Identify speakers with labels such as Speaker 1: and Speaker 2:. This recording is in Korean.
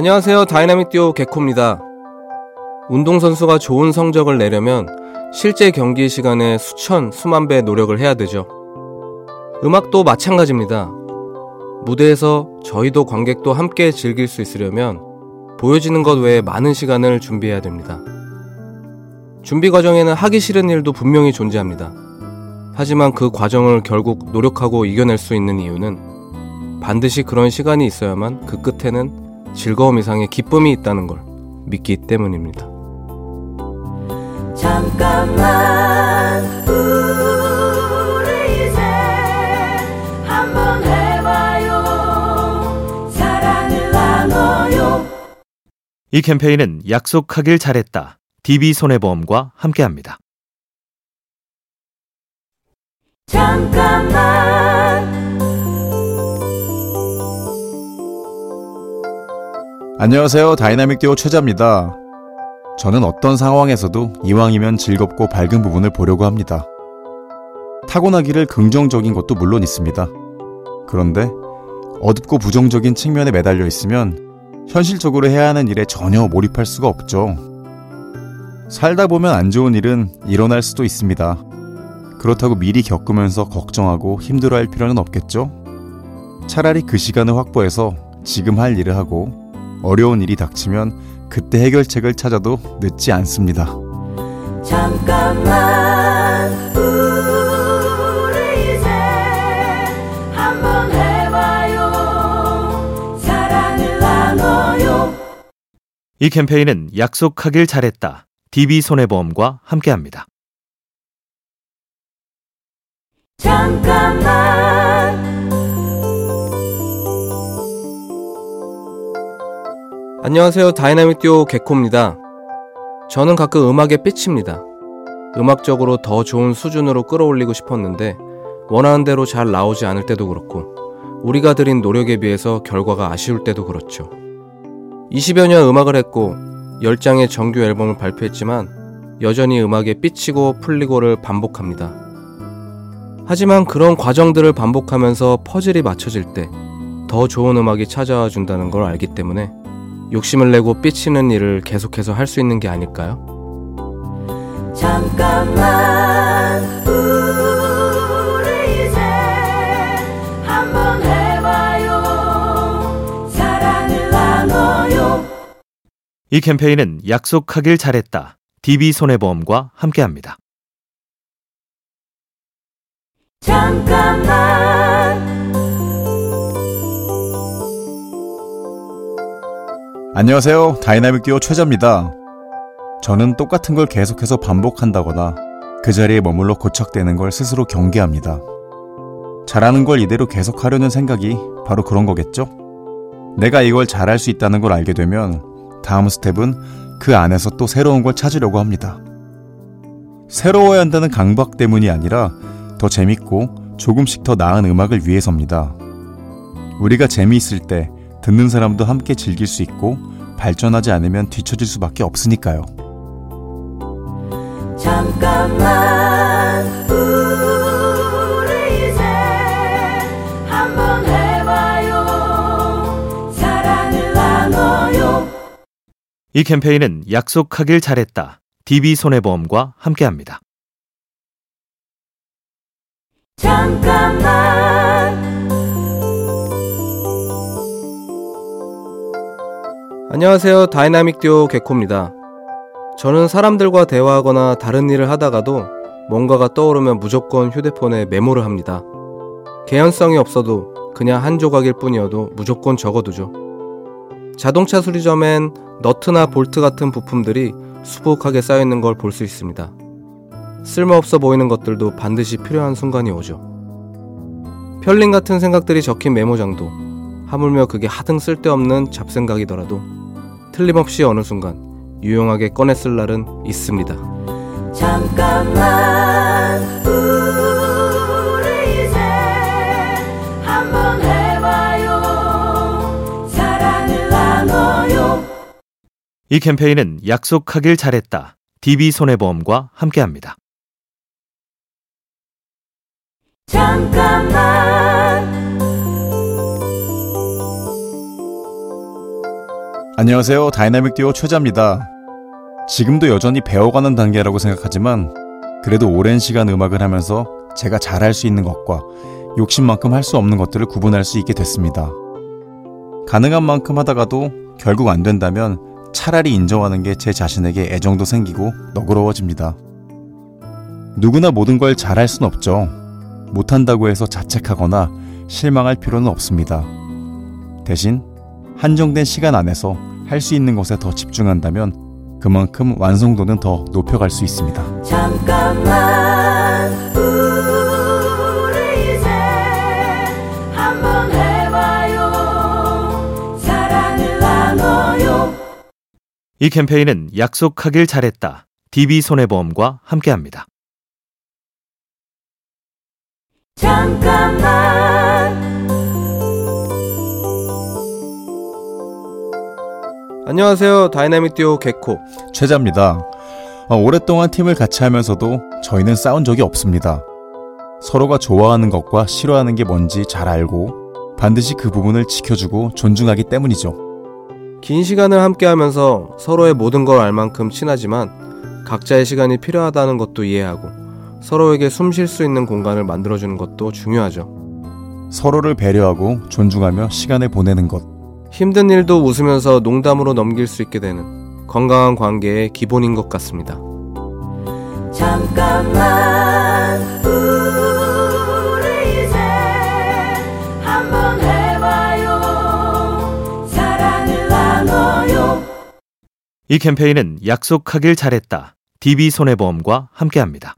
Speaker 1: 안녕하세요. 다이나믹 듀오 개코입니다. 운동선수가 좋은 성적을 내려면 실제 경기 시간에 수천, 수만 배 노력을 해야 되죠. 음악도 마찬가지입니다. 무대에서 저희도 관객도 함께 즐길 수 있으려면 보여지는 것 외에 많은 시간을 준비해야 됩니다. 준비 과정에는 하기 싫은 일도 분명히 존재합니다. 하지만 그 과정을 결국 노력하고 이겨낼 수 있는 이유는 반드시 그런 시간이 있어야만 그 끝에는 즐거움 이상의 기쁨이 있다는 걸 믿기 때문입니다. 잠깐만 우리 이제 한번 해봐요
Speaker 2: 사랑을 나눠요 이 캠페인은 약속하길 잘했다 DB손해보험과 함께합니다. 잠깐만
Speaker 3: 안녕하세요 다이나믹 듀오 최자입니다. 저는 어떤 상황에서도 이왕이면 즐겁고 밝은 부분을 보려고 합니다. 타고나기를 긍정적인 것도 물론 있습니다. 그런데 어둡고 부정적인 측면에 매달려 있으면 현실적으로 해야 하는 일에 전혀 몰입할 수가 없죠. 살다 보면 안 좋은 일은 일어날 수도 있습니다. 그렇다고 미리 겪으면서 걱정하고 힘들어할 필요는 없겠죠? 차라리 그 시간을 확보해서 지금 할 일을 하고 어려운 일이 닥치면 그때 해결책을 찾아도 늦지 않습니다. 잠깐만 우리 이제 한번 해봐요
Speaker 2: 사랑을 나눠요 이 캠페인은 약속하길 잘했다 DB손해보험과 함께합니다. 잠깐만
Speaker 1: 안녕하세요. 다이나믹 듀오 개코입니다. 저는 가끔 음악에 삐칩니다. 음악적으로 더 좋은 수준으로 끌어올리고 싶었는데 원하는 대로 잘 나오지 않을 때도 그렇고 우리가 들인 노력에 비해서 결과가 아쉬울 때도 그렇죠. 20여 년 음악을 했고 10장의 정규 앨범을 발표했지만 여전히 음악에 삐치고 풀리고를 반복합니다. 하지만 그런 과정들을 반복하면서 퍼즐이 맞춰질 때 더 좋은 음악이 찾아와 준다는 걸 알기 때문에 욕심을 내고 삐치는 일을 계속해서 할 수 있는 게 아닐까요? 잠깐만 우리 이제 한번 해봐요
Speaker 2: 사랑을 나눠요 이 캠페인은 약속하길 잘했다 DB손해보험과 함께합니다. 잠깐만
Speaker 3: 안녕하세요. 다이나믹 듀오 최자입니다. 저는 똑같은 걸 계속해서 반복한다거나 그 자리에 머물러 고착되는 걸 스스로 경계합니다. 잘하는 걸 이대로 계속하려는 생각이 바로 그런 거겠죠? 내가 이걸 잘할 수 있다는 걸 알게 되면 다음 스텝은 그 안에서 또 새로운 걸 찾으려고 합니다. 새로워야 한다는 강박 때문이 아니라 더 재밌고 조금씩 더 나은 음악을 위해서입니다. 우리가 재미있을 때 듣는 사람도 함께 즐길 수 있고 발전하지 않으면 뒤처질 수밖에 없으니까요. 잠깐만 우리 이제 한번 해봐요
Speaker 2: 사랑을 나눠요 이 캠페인은 약속하길 잘했다 DB손해보험과 함께합니다. 잠깐만
Speaker 1: 안녕하세요. 다이나믹 듀오 개코입니다. 저는 사람들과 대화하거나 다른 일을 하다가도 뭔가가 떠오르면 무조건 휴대폰에 메모를 합니다. 개연성이 없어도 그냥 한 조각일 뿐이어도 무조건 적어두죠. 자동차 수리점엔 너트나 볼트 같은 부품들이 수북하게 쌓여있는 걸 볼 수 있습니다. 쓸모없어 보이는 것들도 반드시 필요한 순간이 오죠. 편린 같은 생각들이 적힌 메모장도 하물며 그게 하등 쓸데없는 잡생각이더라도 틀림없이 어느 순간 유용하게 꺼냈을 날은 있습니다. 잠깐만 우리 이제 한번 해봐요
Speaker 2: 사랑을 나눠요 이 캠페인은 약속하길 잘했다 DB손해보험과 함께합니다. 잠깐만
Speaker 3: 안녕하세요. 다이나믹 듀오 최자입니다. 지금도 여전히 배워가는 단계라고 생각하지만 그래도 오랜 시간 음악을 하면서 제가 잘할 수 있는 것과 욕심만큼 할 수 없는 것들을 구분할 수 있게 됐습니다. 가능한 만큼 하다가도 결국 안 된다면 차라리 인정하는 게 제 자신에게 애정도 생기고 너그러워집니다. 누구나 모든 걸 잘할 순 없죠. 못한다고 해서 자책하거나 실망할 필요는 없습니다. 대신 한정된 시간 안에서 할 수 있는 것에 더 집중한다면 그만큼 완성도는 더 높여갈 수 있습니다.
Speaker 4: 잠깐만 우리 이제 한번 해봐요 사랑을 나눠요
Speaker 2: 이 캠페인은 약속하길 잘했다. DB손해보험과 함께합니다.
Speaker 4: 잠깐만
Speaker 1: 안녕하세요. 다이나믹 듀오 개코.
Speaker 3: 최자입니다. 어, 오랫동안 팀을 같이 하면서도 저희는 싸운 적이 없습니다. 서로가 좋아하는 것과 싫어하는 게 뭔지 잘 알고 반드시 그 부분을 지켜주고 존중하기 때문이죠.
Speaker 1: 긴 시간을 함께 하면서 서로의 모든 걸 알 만큼 친하지만 각자의 시간이 필요하다는 것도 이해하고 서로에게 숨 쉴 수 있는 공간을 만들어주는 것도 중요하죠.
Speaker 3: 서로를 배려하고 존중하며 시간을 보내는 것.
Speaker 1: 힘든 일도 웃으면서 농담으로 넘길 수 있게 되는 건강한 관계의 기본인 것 같습니다.
Speaker 4: 잠깐만 우리 이제 한번 해봐요 사랑을 나눠요
Speaker 2: 이 캠페인은 약속하길 잘했다. DB손해보험과 함께합니다.